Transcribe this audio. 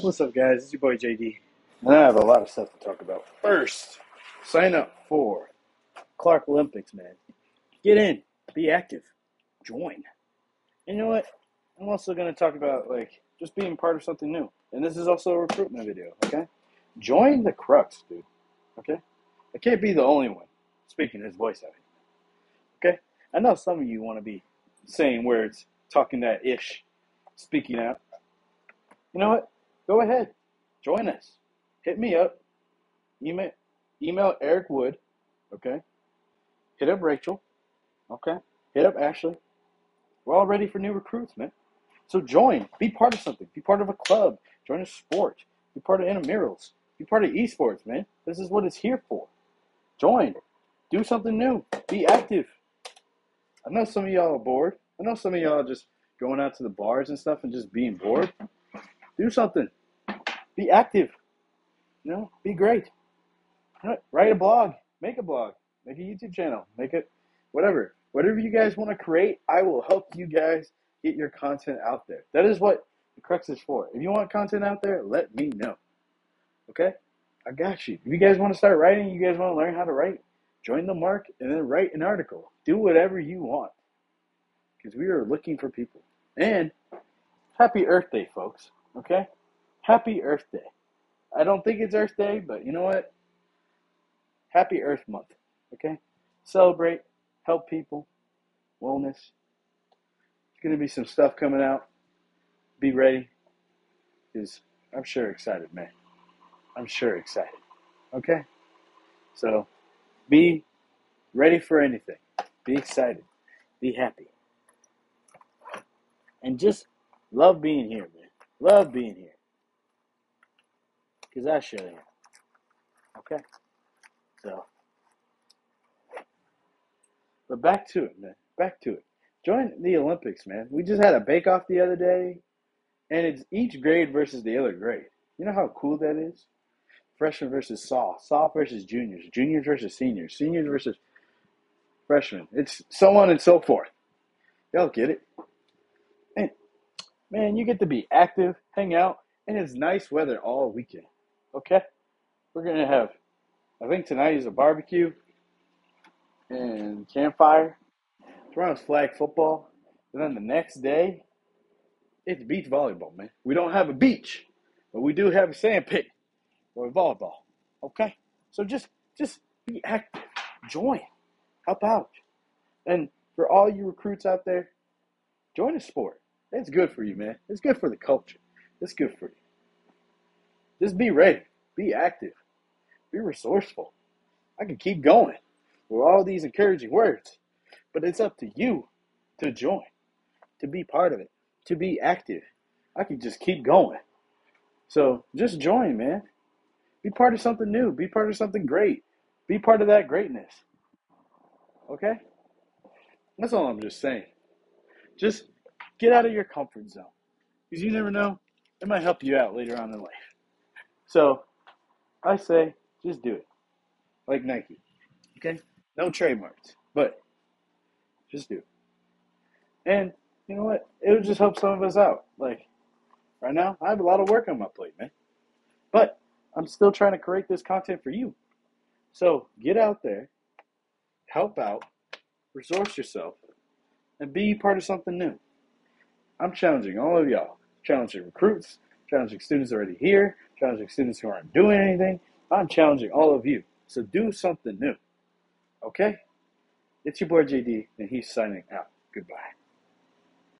What's up, guys? It's your boy JD. And I have a lot of stuff to talk about. First, sign up for Clarke Olympics, man. Get in, be active, join. And you know what? I'm also going to talk about like just being part of something new. And this is also a recruitment video, okay? Join the crux, dude. Okay? I can't be the only one speaking his voice out here. Okay? I know some of you want to be saying words, talking that ish, speaking out. You know what? Go ahead. Join us. Hit me up. Email email Eric Wood. Okay. Hit up Rachel. Okay. Hit up Ashley. We're all ready for new recruits, man. So join. Be part of something. Be part of a club. Join a sport. Be part of intramurals. Be part of esports, man. This is what it's here for. Join. Do something new. Be active. I know some of y'all are bored. I know some of y'all are just going out to the bars and stuff and just being bored. Do something. Be active. You know, be great. Write a blog. Make a blog. Make a YouTube channel. Make it whatever. Whatever you guys want to create, I will help you guys get your content out there. That is what the crux is for. If you want content out there, let me know. Okay? I got you. If you guys want to start writing, you guys want to learn how to write, join the mark and then write an article. Do whatever you want. Because we are looking for people. And happy Earth Day, folks. Okay? Happy Earth Day. I don't think it's Earth Day, but you know what? Happy Earth Month. Okay? Celebrate, help people, wellness. There's going to be some stuff coming out. Be ready. Because I'm sure excited, man. I'm sure excited. Okay? So be ready for anything. Be excited. Be happy. And just love being here, man. Love being here. I sure am. Okay? So. But back to it, man. Back to it. Join the Olympics, man. We just had a bake off the other day, and it's each grade versus the other grade. You know how cool that is? Freshman versus soft, soft versus juniors, juniors versus seniors, seniors versus freshmen. It's so on and so forth. Y'all get it? And man, you get to be active, hang out, and it's nice weather all weekend. Okay? We're gonna have I think tonight is a barbecue and campfire. Tomorrow's flag football. And then the next day, it's beach volleyball, man. We don't have a beach, but we do have a sand pit or volleyball. Okay? So just just be active. Join. Help out. And for all you recruits out there, join a sport. It's good for you, man. It's good for the culture. It's good for you. Just be ready. Be active. Be resourceful. I can keep going with all these encouraging words, but it's up to you to join, to be part of it, to be active. I can just keep going. So just join, man. Be part of something new. Be part of something great. Be part of that greatness. Okay? That's all I'm just saying. Just get out of your comfort zone. Because you never know, it might help you out later on in life. So I say just do it. Like Nike. Okay? No trademarks. But just do it. And you know what? It would just help some of us out. Like right now, I have a lot of work on my plate, man. But I'm still trying to create this content for you. So get out there, help out, resource yourself, and be part of something new. I'm challenging all of y'all, challenging recruits, challenging students already here, challenging students who aren't doing anything. I'm challenging all of you. So do something new. Okay? It's your boy JD, and he's signing out. Goodbye.